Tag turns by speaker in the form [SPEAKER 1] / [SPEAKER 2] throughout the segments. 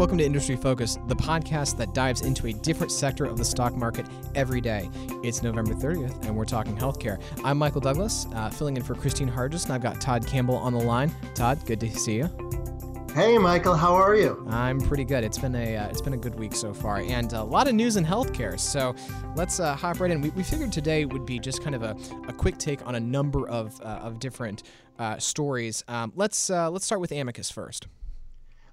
[SPEAKER 1] Welcome to Industry Focus, the podcast that dives into a different sector of the stock market every day. It's November 30th, and we're talking healthcare. I'm Michael Douglass, uh, filling in for Kristine Harjes, and I've got Todd Campbell on the line. Todd, good to see you.
[SPEAKER 2] Hey, Michael, how are you?
[SPEAKER 1] I'm pretty good. It's been a uh, it's been a good week so far, and a lot of news in healthcare. So let's uh, hop right in. We, we figured today would be just kind of a, a quick take on a number of uh, of different uh, stories. Um, let's uh, let's start with Amicus first.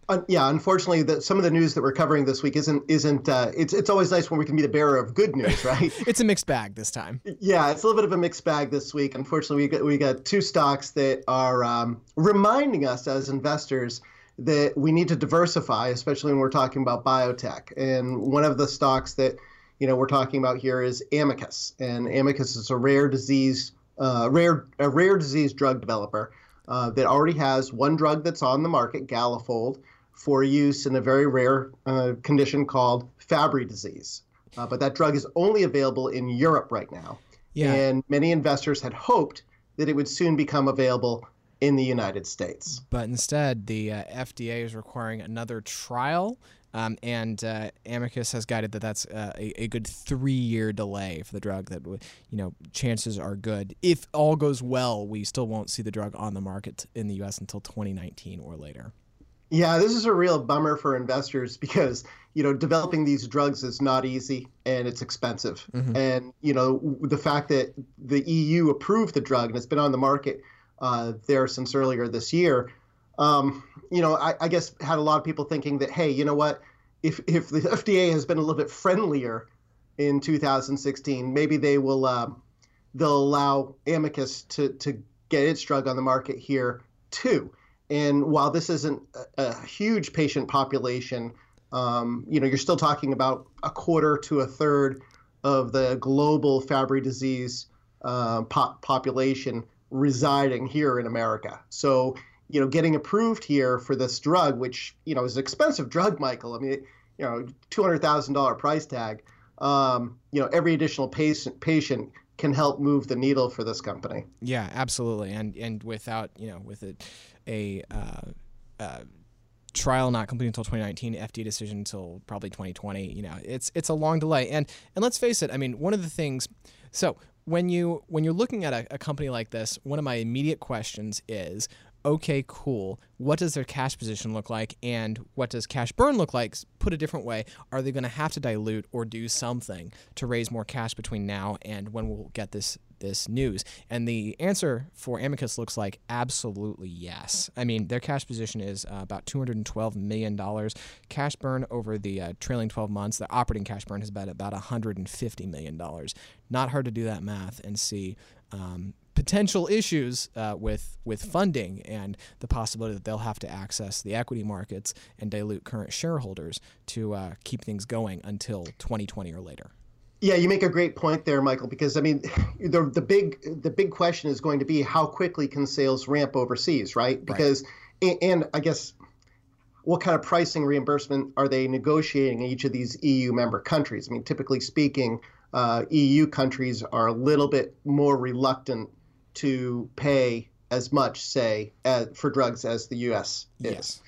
[SPEAKER 2] Uh, yeah, unfortunately, the, some of the news that we're covering this week isn't isn't. Uh, it's it's always nice when we can be the bearer of good news, right?
[SPEAKER 1] it's a mixed bag this time.
[SPEAKER 2] Yeah, it's a little bit of a mixed bag this week. Unfortunately, we got we got two stocks that are um, reminding us as investors that we need to diversify, especially when we're talking about biotech. And one of the stocks that you know we're talking about here is Amicus, and Amicus is a rare disease, uh, rare a rare disease drug developer uh, that already has one drug that's on the market, Galafold for use in a very rare uh, condition called Fabry disease. Uh, but that drug is only available in Europe right now. Yeah. And many investors had hoped that it would soon become available in the United States.
[SPEAKER 1] But instead, the uh, FDA is requiring another trial. Um, and uh, Amicus has guided that that's uh, a, a, good three-year delay for the drug. That you know, chances are good. If all goes well, we still won't see the drug on the market in the U.S. until 2019 or later.
[SPEAKER 2] Yeah, this is a real bummer for investors because you know developing these drugs is not easy and it's expensive. Mm-hmm. And you know the fact that the EU approved the drug and it's been on the market uh, there since earlier this year, um, you know, I, I, guess had a lot of people thinking that hey, you know what, if if the FDA has been a little bit friendlier in 2016, maybe they will uh, they'll allow Amicus to to get its drug on the market here too. And while this isn't a, a huge patient population, um, you know, you're still talking about a quarter to a third of the global Fabry disease uh, po- population residing here in America. So, you know, getting approved here for this drug, which you know is an expensive drug, Michael. I mean, you know, two hundred thousand dollar price tag. Um, you know, every additional patient patient can help move the needle for this company.
[SPEAKER 1] Yeah, absolutely. And and without you know with it a uh, uh, trial not complete until 2019, FDA decision until probably 2020. You know, it's it's a long delay. And and let's face it. I mean, one of the things. So when you when you're looking at a, a company like this, one of my immediate questions is, okay, cool. What does their cash position look like, and what does cash burn look like? Put a different way, are they going to have to dilute or do something to raise more cash between now and when we'll get this this news? And the answer for Amicus looks like absolutely yes. I mean, their cash position is uh, about $212 million. Cash burn over the uh, trailing 12 months, their operating cash burn has been about $150 million. Not hard to do that math and see. Um, potential issues uh, with with funding and the possibility that they'll have to access the equity markets and dilute current shareholders to uh, keep things going until 2020 or later.
[SPEAKER 2] Yeah, you make a great point there, Michael. Because I mean, the the big the big question is going to be how quickly can sales ramp overseas, right? Because right. And, and I guess what kind of pricing reimbursement are they negotiating in each of these EU member countries? I mean, typically speaking, uh, EU countries are a little bit more reluctant to pay as much, say, as, for drugs as the U.S. is, yes.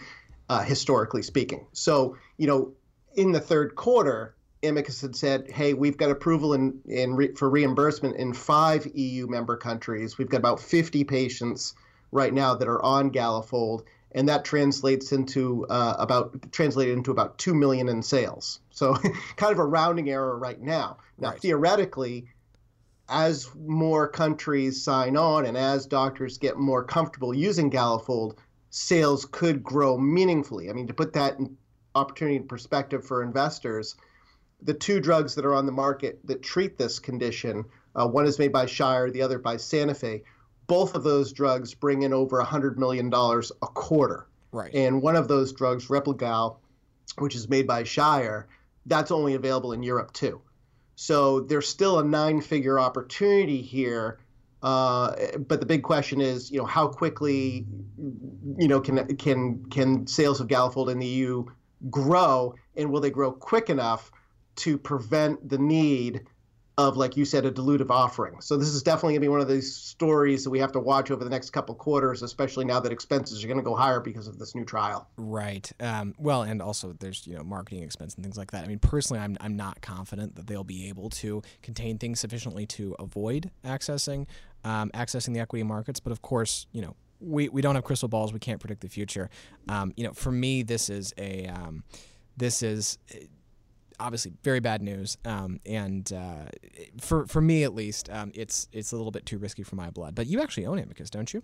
[SPEAKER 2] uh, historically speaking. So, you know, in the third quarter, Amicus had said, "Hey, we've got approval in, in re- for reimbursement in five EU member countries. We've got about 50 patients right now that are on Galafold, and that translates into uh, about translated into about two million in sales. So, kind of a rounding error right now. Now, right. theoretically, as more countries sign on and as doctors get more comfortable using Galafold, sales could grow meaningfully. I mean, to put that in opportunity in perspective for investors, the two drugs that are on the market that treat this condition, uh, one is made by Shire, the other by Sanofi. Both of those drugs bring in over $100 million a quarter.
[SPEAKER 1] Right.
[SPEAKER 2] And one of those drugs, Replagal, which is made by Shire, that's only available in Europe too. So there's still a nine-figure opportunity here. Uh, but the big question is, you know, how quickly, you know, can can can sales of Galafold in the EU grow, and will they grow quick enough to prevent the need of, like you said, a dilutive offering. So this is definitely going to be one of these stories that we have to watch over the next couple quarters, especially now that expenses are going to go higher because of this new trial.
[SPEAKER 1] Right. Um, well, and also there's you know marketing expense and things like that. I mean, personally, I'm I'm not confident that they'll be able to contain things sufficiently to avoid accessing um, accessing the equity markets. But of course, you know. We, we don't have crystal balls. We can't predict the future. Um, you know, for me, this is a um, this is obviously very bad news. Um, and uh, for for me at least, um, it's it's a little bit too risky for my blood. But you actually own Amicus, don't you?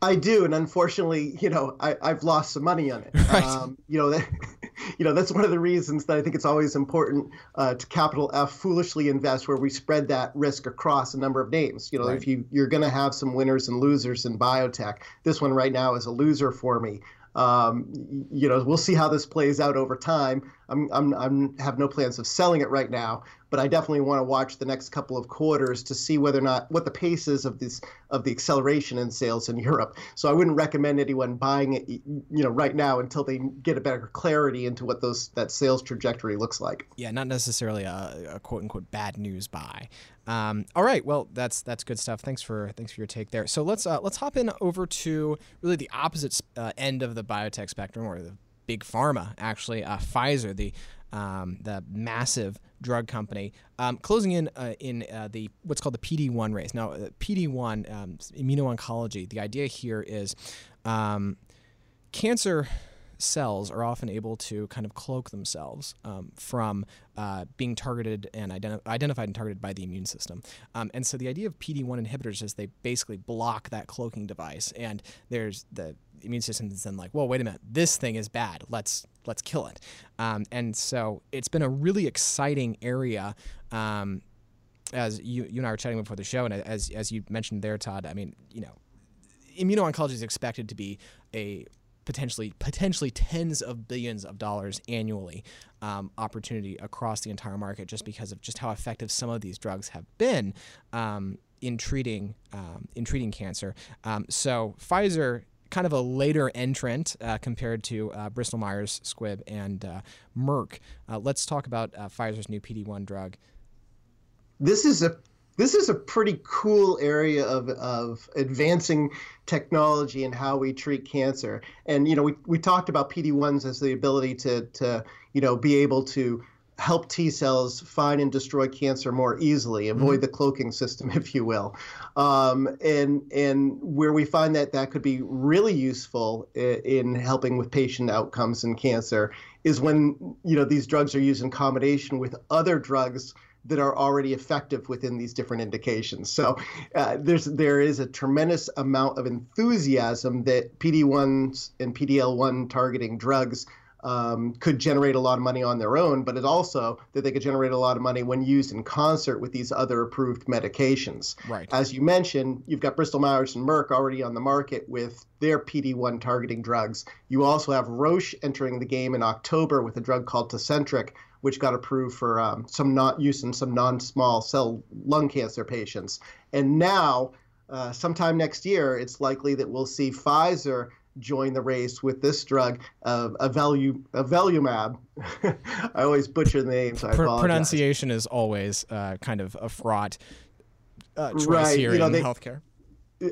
[SPEAKER 2] I do, and unfortunately, you know, I, have lost some money on it. Right. Um, you know, that, you know, that's one of the reasons that I think it's always important uh, to capital F foolishly invest where we spread that risk across a number of names. You know, right. if you you're going to have some winners and losers in biotech, this one right now is a loser for me. Um, you know, we'll see how this plays out over time. I'm, I'm, I'm have no plans of selling it right now, but I definitely want to watch the next couple of quarters to see whether or not what the pace is of this of the acceleration in sales in Europe. So I wouldn't recommend anyone buying it, you know, right now until they get a better clarity into what those that sales trajectory looks like.
[SPEAKER 1] Yeah, not necessarily a, a quote unquote bad news buy. Um, all right, well that's that's good stuff. Thanks for thanks for your take there. So let's uh, let's hop in over to really the opposite uh, end of the biotech spectrum, or the big pharma actually. Uh, Pfizer, the um, the massive drug company, um, closing in uh, in uh, the what's called the PD one race. Now, uh, PD one um, immuno-oncology. The idea here is um, cancer cells are often able to kind of cloak themselves um, from uh, being targeted and identi- identified and targeted by the immune system. Um, and so the idea of PD1 inhibitors is they basically block that cloaking device. And there's the immune system is then like, well, wait a minute, this thing is bad. Let's let's kill it. Um, and so it's been a really exciting area. Um, as you, you and I were chatting before the show, and as, as you mentioned there, Todd, I mean, you know, immuno-oncology is expected to be a potentially potentially tens of billions of dollars annually um, opportunity across the entire market just because of just how effective some of these drugs have been um, in treating um, in treating cancer. Um, so Pfizer. Kind of a later entrant uh, compared to uh, Bristol Myers Squibb and uh, Merck. Uh, let's talk about uh, Pfizer's new PD 1 drug.
[SPEAKER 2] This is a this is a pretty cool area of, of advancing technology and how we treat cancer. And you know, we, we talked about PD1s as the ability to to you know be able to help T cells find and destroy cancer more easily, avoid mm-hmm. the cloaking system, if you will. Um, and and where we find that that could be really useful in, in helping with patient outcomes in cancer is when you know these drugs are used in combination with other drugs that are already effective within these different indications. So uh, there's there is a tremendous amount of enthusiasm that PD1s and PDL1 targeting drugs um, could generate a lot of money on their own, but it also that they could generate a lot of money when used in concert with these other approved medications.
[SPEAKER 1] Right.
[SPEAKER 2] As you mentioned, you've got Bristol Myers and Merck already on the market with their PD1 targeting drugs. You also have Roche entering the game in October with a drug called Tecentriq, which got approved for um, some not use in some non-small cell lung cancer patients. And now, uh, sometime next year, it's likely that we'll see Pfizer join the race with this drug, uh, Avelu, Avelumab. I always butcher the name, so I Pr-
[SPEAKER 1] Pronunciation is always uh, kind of a fraught uh, choice right. here you know, in they, healthcare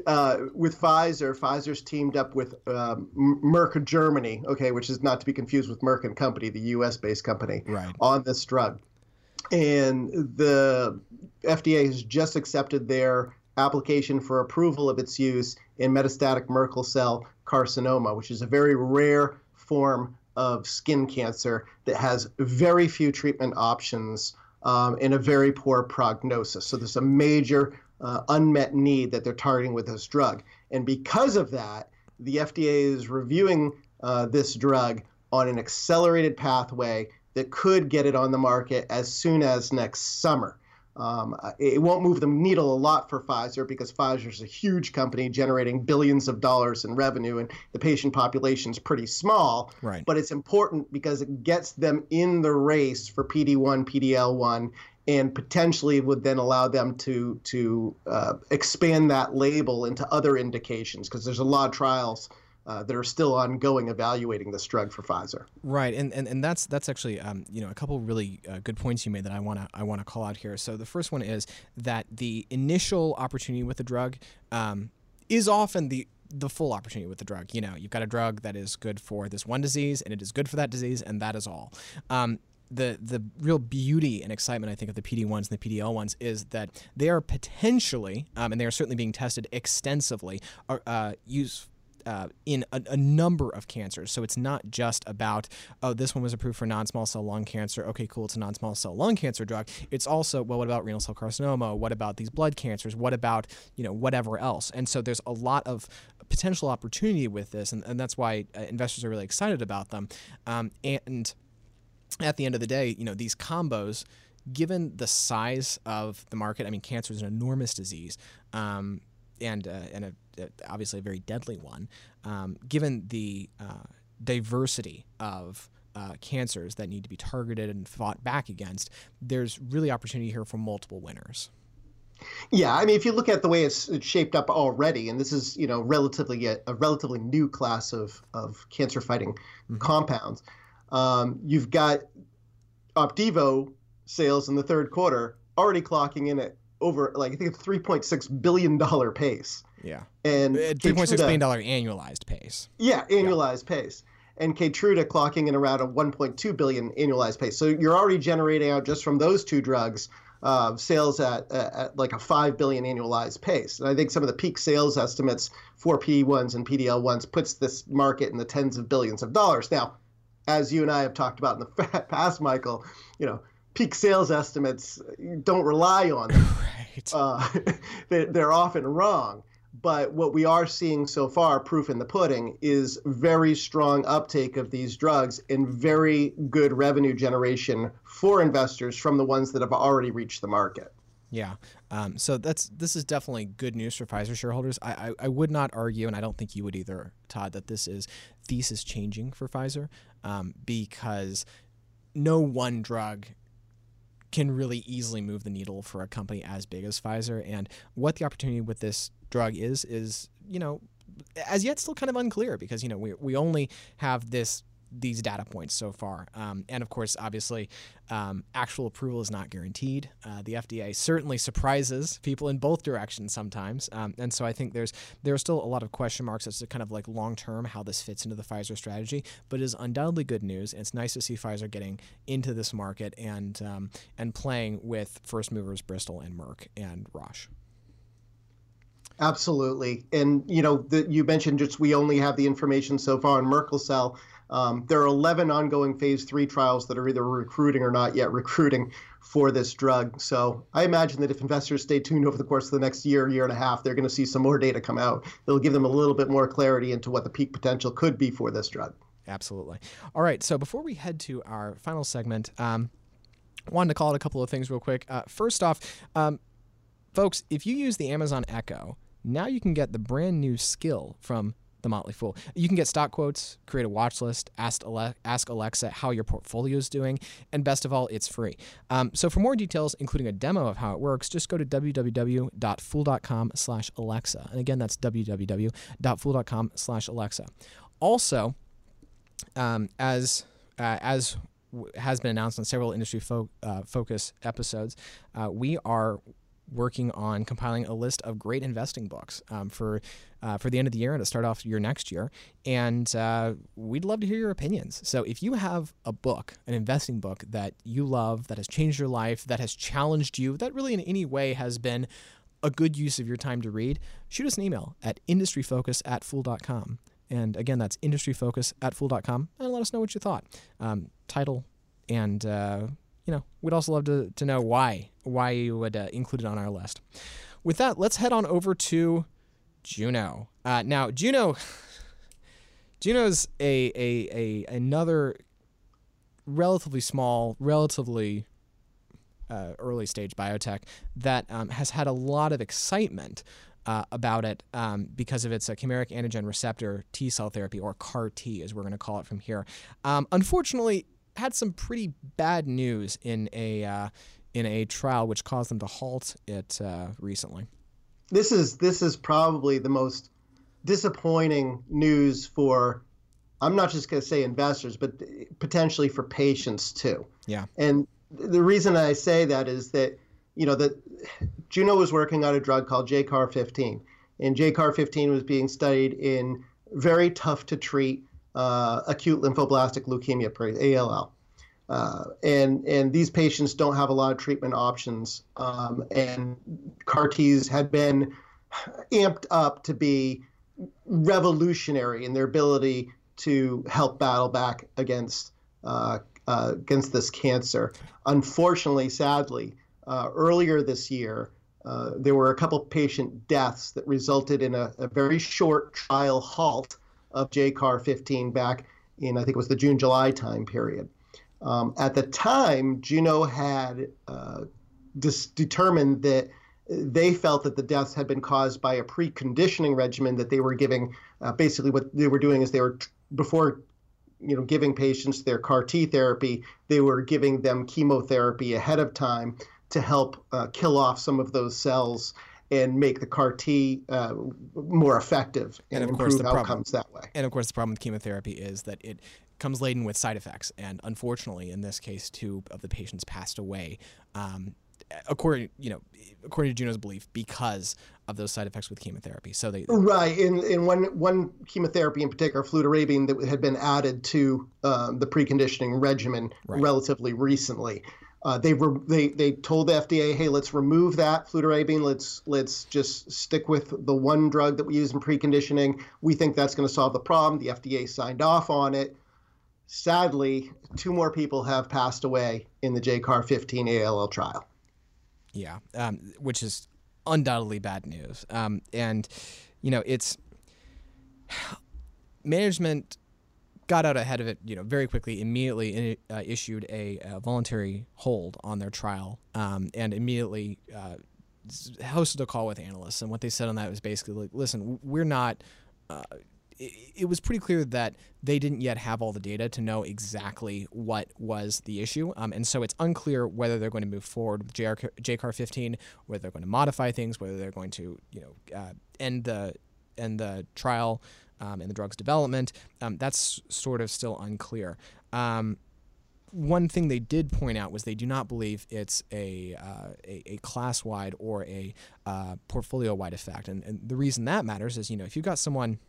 [SPEAKER 2] uh, with Pfizer, Pfizer's teamed up with um, Merck Germany, okay, which is not to be confused with Merck and Company, the U.S.-based company,
[SPEAKER 1] right.
[SPEAKER 2] on this drug. And the FDA has just accepted their application for approval of its use in metastatic Merkel cell carcinoma, which is a very rare form of skin cancer that has very few treatment options um, and a very poor prognosis. So there's a major uh, unmet need that they're targeting with this drug. And because of that, the FDA is reviewing uh, this drug on an accelerated pathway that could get it on the market as soon as next summer. Um, it won't move the needle a lot for Pfizer because Pfizer is a huge company generating billions of dollars in revenue, and the patient population is pretty small.
[SPEAKER 1] Right.
[SPEAKER 2] But it's important because it gets them in the race for PD1, PDL1, and potentially would then allow them to to uh, expand that label into other indications because there's a lot of trials uh, that are still ongoing evaluating this drug for Pfizer.
[SPEAKER 1] Right, and and, and that's that's actually um, you know a couple really uh, good points you made that I want to I want to call out here. So the first one is that the initial opportunity with the drug um, is often the the full opportunity with the drug. You know, you've got a drug that is good for this one disease, and it is good for that disease, and that is all. Um, the the real beauty and excitement I think of the PD ones and the PDL ones is that they are potentially, um, and they are certainly being tested extensively, are uh, use uh, in a, a, number of cancers. So it's not just about, oh, this one was approved for non small cell lung cancer. Okay, cool, it's a non small cell lung cancer drug. It's also, well, what about renal cell carcinoma? What about these blood cancers? What about, you know, whatever else? And so there's a lot of potential opportunity with this. And, and that's why uh, investors are really excited about them. Um, and at the end of the day, you know, these combos, given the size of the market, I mean, cancer is an enormous disease. Um, and uh, and a, obviously a very deadly one, um, given the uh, diversity of uh, cancers that need to be targeted and fought back against, there's really opportunity here for multiple winners.
[SPEAKER 2] Yeah, I mean, if you look at the way it's, it's shaped up already, and this is you know relatively a, a relatively new class of of cancer fighting mm-hmm. compounds, um, you've got Opdivo sales in the third quarter already clocking in at over like I think it's three point six billion dollar pace.
[SPEAKER 1] Yeah.
[SPEAKER 2] And
[SPEAKER 1] three point six billion dollar annualized pace.
[SPEAKER 2] Yeah, annualized yeah. pace. And Keytruda clocking in around a 1.2 billion annualized pace. So you're already generating out just from those two drugs uh, sales at, at like a 5 billion annualized pace. And I think some of the peak sales estimates for PD1s and PDL1s puts this market in the tens of billions of dollars. Now, as you and I have talked about in the past, Michael, you know, peak sales estimates don't rely on them.
[SPEAKER 1] Right.
[SPEAKER 2] Uh, they're often wrong. But what we are seeing so far, proof in the pudding, is very strong uptake of these drugs and very good revenue generation for investors from the ones that have already reached the market.
[SPEAKER 1] Yeah. Um, so that's this is definitely good news for Pfizer shareholders. I, I, I, would not argue, and I don't think you would either, Todd, that this is thesis changing for Pfizer um, because no one drug can really easily move the needle for a company as big as Pfizer. And what the opportunity with this drug is, is, you know, as yet still kind of unclear because, you know, we, we only have this these data points so far. Um, and of course, obviously, um, actual approval is not guaranteed. Uh, the FDA certainly surprises people in both directions sometimes, um, and so I think there's there are still a lot of question marks as to kind of like long term how this fits into the Pfizer strategy. But it is undoubtedly good news. And it's nice to see Pfizer getting into this market and um, and playing with first movers Bristol and Merck and Roche.
[SPEAKER 2] Absolutely, and you know, the, you mentioned just we only have the information so far on Merkel cell. Um, there are 11 ongoing phase three trials that are either recruiting or not yet recruiting for this drug. So I imagine that if investors stay tuned over the course of the next year, year and a half, they're going to see some more data come out. It'll give them a little bit more clarity into what the peak potential could be for this drug.
[SPEAKER 1] Absolutely. All right. So before we head to our final segment, um, wanted to call out a couple of things real quick. Uh, first off, um, folks, if you use the Amazon Echo, now you can get the brand new skill from the Motley Fool. You can get stock quotes, create a watch list, ask, Ale- ask Alexa how your portfolio is doing, and best of all, it's free. Um, so for more details, including a demo of how it works, just go to www.fool.com slash Alexa. And again, that's www.fool.com slash Alexa. Also, um, as uh, as has been announced on several industry fo- uh, focus episodes, uh, we are working on compiling a list of great investing books um, for uh, for the end of the year and to start off your next year. And uh, we'd love to hear your opinions. So if you have a book, an investing book that you love, that has changed your life, that has challenged you, that really in any way has been a good use of your time to read, shoot us an email at industryfocus at fool.com. And again, that's industryfocus at fool.com and let us know what you thought. Um, title and uh, you know, we'd also love to, to know why why you would uh, include it on our list. With that, let's head on over to Juno. Uh, now, Juno, Juno's a, a, a another relatively small, relatively uh, early stage biotech that um, has had a lot of excitement uh, about it um, because of its uh, chimeric antigen receptor T cell therapy, or CAR T, as we're going to call it from here. Um, unfortunately, had some pretty bad news in a uh, in a trial, which caused them to halt it uh, recently.
[SPEAKER 2] This is this is probably the most disappointing news for I'm not just going to say investors, but potentially for patients too.
[SPEAKER 1] Yeah.
[SPEAKER 2] And the reason I say that is that you know that Juno was working on a drug called JCAR15, and JCAR15 was being studied in very tough to treat uh, acute lymphoblastic leukemia, ALL. Uh, and and these patients don't have a lot of treatment options. Um, and CAR Ts had been amped up to be revolutionary in their ability to help battle back against uh, uh, against this cancer. Unfortunately, sadly, uh, earlier this year, uh, there were a couple patient deaths that resulted in a, a very short trial halt of JCAR 15 back in, I think it was the June July time period. Um, at the time, Juno had uh, dis- determined that they felt that the deaths had been caused by a preconditioning regimen that they were giving. Uh, basically, what they were doing is they were, before you know, giving patients their CAR T therapy, they were giving them chemotherapy ahead of time to help uh, kill off some of those cells and make the CAR T uh, more effective and, and improve outcomes
[SPEAKER 1] problem,
[SPEAKER 2] that way.
[SPEAKER 1] And of course, the problem with chemotherapy is that it comes laden with side effects, and unfortunately, in this case, two of the patients passed away. Um, according you know according to Juno's belief because of those side effects with chemotherapy. So they
[SPEAKER 2] right in in one one chemotherapy in particular, fludarabine, that had been added to um, the preconditioning regimen right. relatively recently. Uh, they were they they told the FDA, hey, let's remove that fludarabine. Let's let's just stick with the one drug that we use in preconditioning. We think that's going to solve the problem. The FDA signed off on it. Sadly, two more people have passed away in the JCAR 15 ALL trial.
[SPEAKER 1] Yeah, um, which is undoubtedly bad news. Um, and you know, it's management got out ahead of it, you know, very quickly. Immediately uh, issued a, a, voluntary hold on their trial, um, and immediately uh, hosted a call with analysts. And what they said on that was basically like, "Listen, we're not." Uh, it, it was pretty clear that they didn't yet have all the data to know exactly what was the issue, um, and so it's unclear whether they're going to move forward with JR, JCAR 15, whether they're going to modify things, whether they're going to, you know, uh, end the end the trial um, and the drug's development. Um, that's sort of still unclear. Um, one thing they did point out was they do not believe it's a, uh, a, a class wide or a uh, portfolio wide effect. And, and the reason that matters is, you know, if you've got someone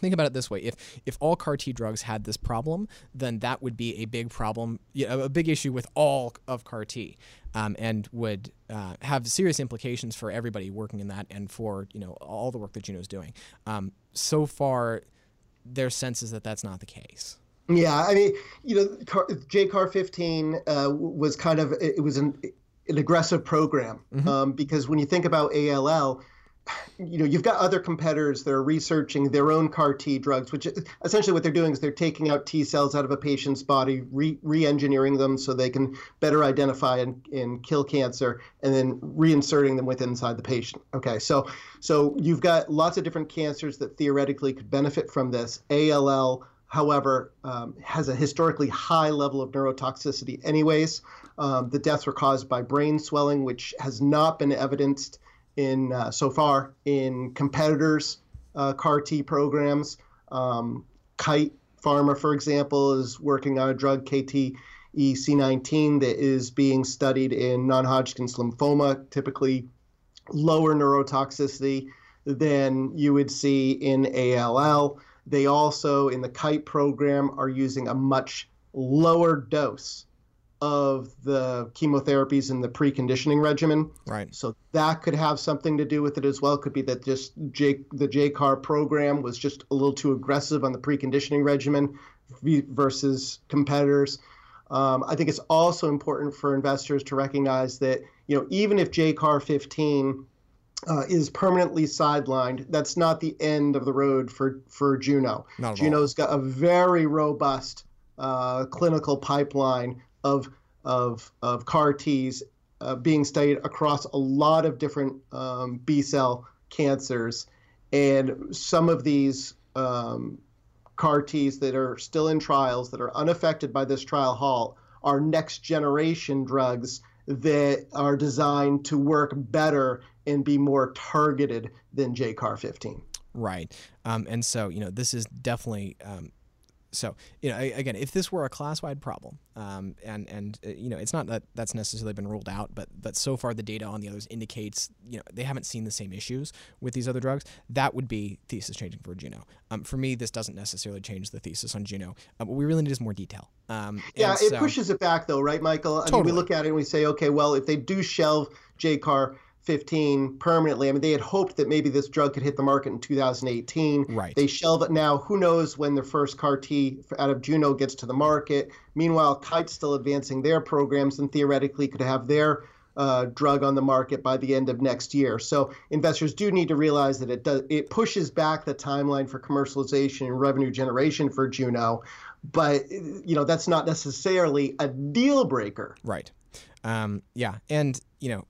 [SPEAKER 1] Think about it this way: if if all CAR T drugs had this problem, then that would be a big problem, you know, a big issue with all of CAR T, um, and would uh, have serious implications for everybody working in that and for you know all the work that Juno's doing. Um, so far, their sense is that that's not the case.
[SPEAKER 2] Yeah, I mean, you know, JCAR 15 uh, was kind of it was an an aggressive program mm-hmm. um, because when you think about ALL you know, you've got other competitors that are researching their own CAR T drugs, which essentially what they're doing is they're taking out T cells out of a patient's body, re engineering them so they can better identify and, and kill cancer, and then reinserting them within inside the patient. Okay, so so you've got lots of different cancers that theoretically could benefit from this. ALL, however, um, has a historically high level of neurotoxicity, anyways. Um, the deaths were caused by brain swelling, which has not been evidenced in uh, so far in competitors' uh, CAR T programs. Um, Kite Pharma, for example, is working on a drug KTE-C19 that is being studied in non-Hodgkin's lymphoma, typically lower neurotoxicity than you would see in ALL. They also, in the Kite program, are using a much lower dose of the chemotherapies in the preconditioning regimen.
[SPEAKER 1] Right.
[SPEAKER 2] So that could have something to do with it as well. It Could be that just J, the JCAR program was just a little too aggressive on the preconditioning regimen versus competitors. Um, I think it's also important for investors to recognize that you know even if JCAR 15 uh, is permanently sidelined, that's not the end of the road for for Juno. Juno's all. got a very robust uh, clinical pipeline of of of CAR Ts uh, being studied across a lot of different um, B cell cancers, and some of these um, CAR Ts that are still in trials that are unaffected by this trial halt are next generation drugs that are designed to work better and be more targeted than JCAR 15.
[SPEAKER 1] Right. Um, and so, you know, this is definitely. Um, so, you know, again, if this were a class-wide problem, um, and and uh, you know, it's not that that's necessarily been ruled out, but but so far the data on the others indicates, you know, they haven't seen the same issues with these other drugs. That would be thesis changing for Juno. Um, for me, this doesn't necessarily change the thesis on Juno. Uh, what we really need is more detail. Um,
[SPEAKER 2] yeah, it so, pushes it back, though, right, Michael? I
[SPEAKER 1] totally.
[SPEAKER 2] mean, we look at it and we say, okay, well, if they do shelve JCAR 15 permanently. I mean, they had hoped that maybe this drug could hit the market in 2018.
[SPEAKER 1] Right.
[SPEAKER 2] They shelve it now. Who knows when the first CAR T out of Juno gets to the market? Meanwhile, Kite's still advancing their programs and theoretically could have their uh, drug on the market by the end of next year. So investors do need to realize that it does it pushes back the timeline for commercialization and revenue generation for Juno, but you know that's not necessarily a deal breaker.
[SPEAKER 1] Right. Um, yeah, and you know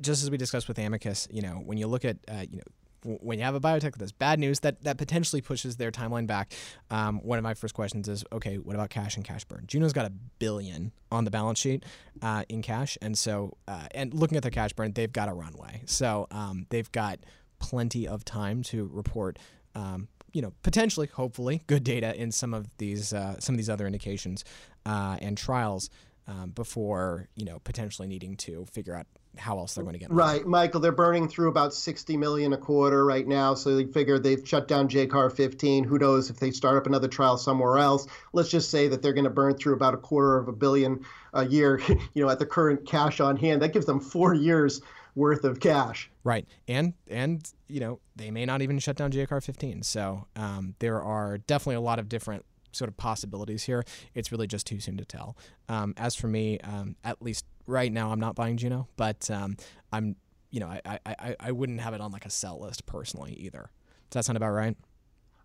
[SPEAKER 1] just as we discussed with Amicus, you know, when you look at, uh, you know, when you have a biotech that's bad news that that potentially pushes their timeline back, um, one of my first questions is, okay, what about cash and cash burn? Juno's got a billion on the balance sheet uh, in cash, and so uh, and looking at their cash burn, they've got a runway, so um, they've got plenty of time to report. Um, you know, potentially, hopefully, good data in some of these uh, some of these other indications uh, and trials um, before you know potentially needing to figure out how else they're going to get
[SPEAKER 2] money. right michael they're burning through about 60 million a quarter right now so they figure they've shut down jcar 15 who knows if they start up another trial somewhere else let's just say that they're going to burn through about a quarter of a billion a year you know at the current cash on hand that gives them four years worth of cash
[SPEAKER 1] right and and you know they may not even shut down jcar 15 so um, there are definitely a lot of different sort of possibilities here. It's really just too soon to tell. Um, as for me, um, at least right now, I'm not buying Juno, but um, I'm, you know, I, I, I wouldn't have it on like a sell list personally either. Does that sound about right?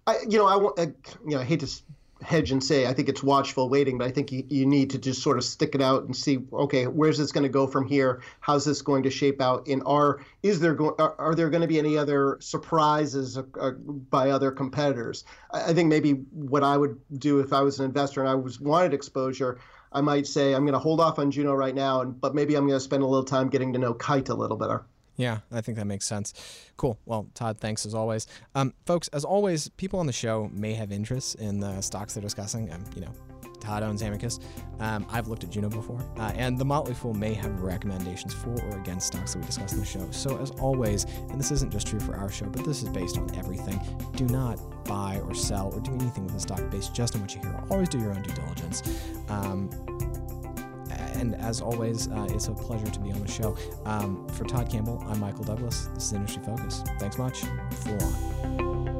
[SPEAKER 2] I, you know, I, want, you know, I hate to hedge and say I think it's watchful waiting, but I think you, you need to just sort of stick it out and see, okay, where's this going to go from here? How's this going to shape out? In our, is there going, are, are there going to be any other surprises uh, uh, by other competitors? I, I think maybe what I would do if I was an investor and I was wanted exposure, I might say I'm going to hold off on Juno right now, and but maybe I'm going to spend a little time getting to know Kite a little better.
[SPEAKER 1] Yeah, I think that makes sense. Cool. Well, Todd, thanks as always. Um, folks, as always, people on the show may have interests in the stocks they're discussing. Um, you know, Todd owns Amicus. Um, I've looked at Juno before, uh, and the Motley Fool may have recommendations for or against stocks that we discuss in the show. So, as always, and this isn't just true for our show, but this is based on everything. Do not buy or sell or do anything with a stock based just on what you hear. Always do your own due diligence. Um, and as always, uh, it's a pleasure to be on the show. Um, for Todd Campbell, I'm Michael Douglass. This is Industry Focus. Thanks much. Fool on.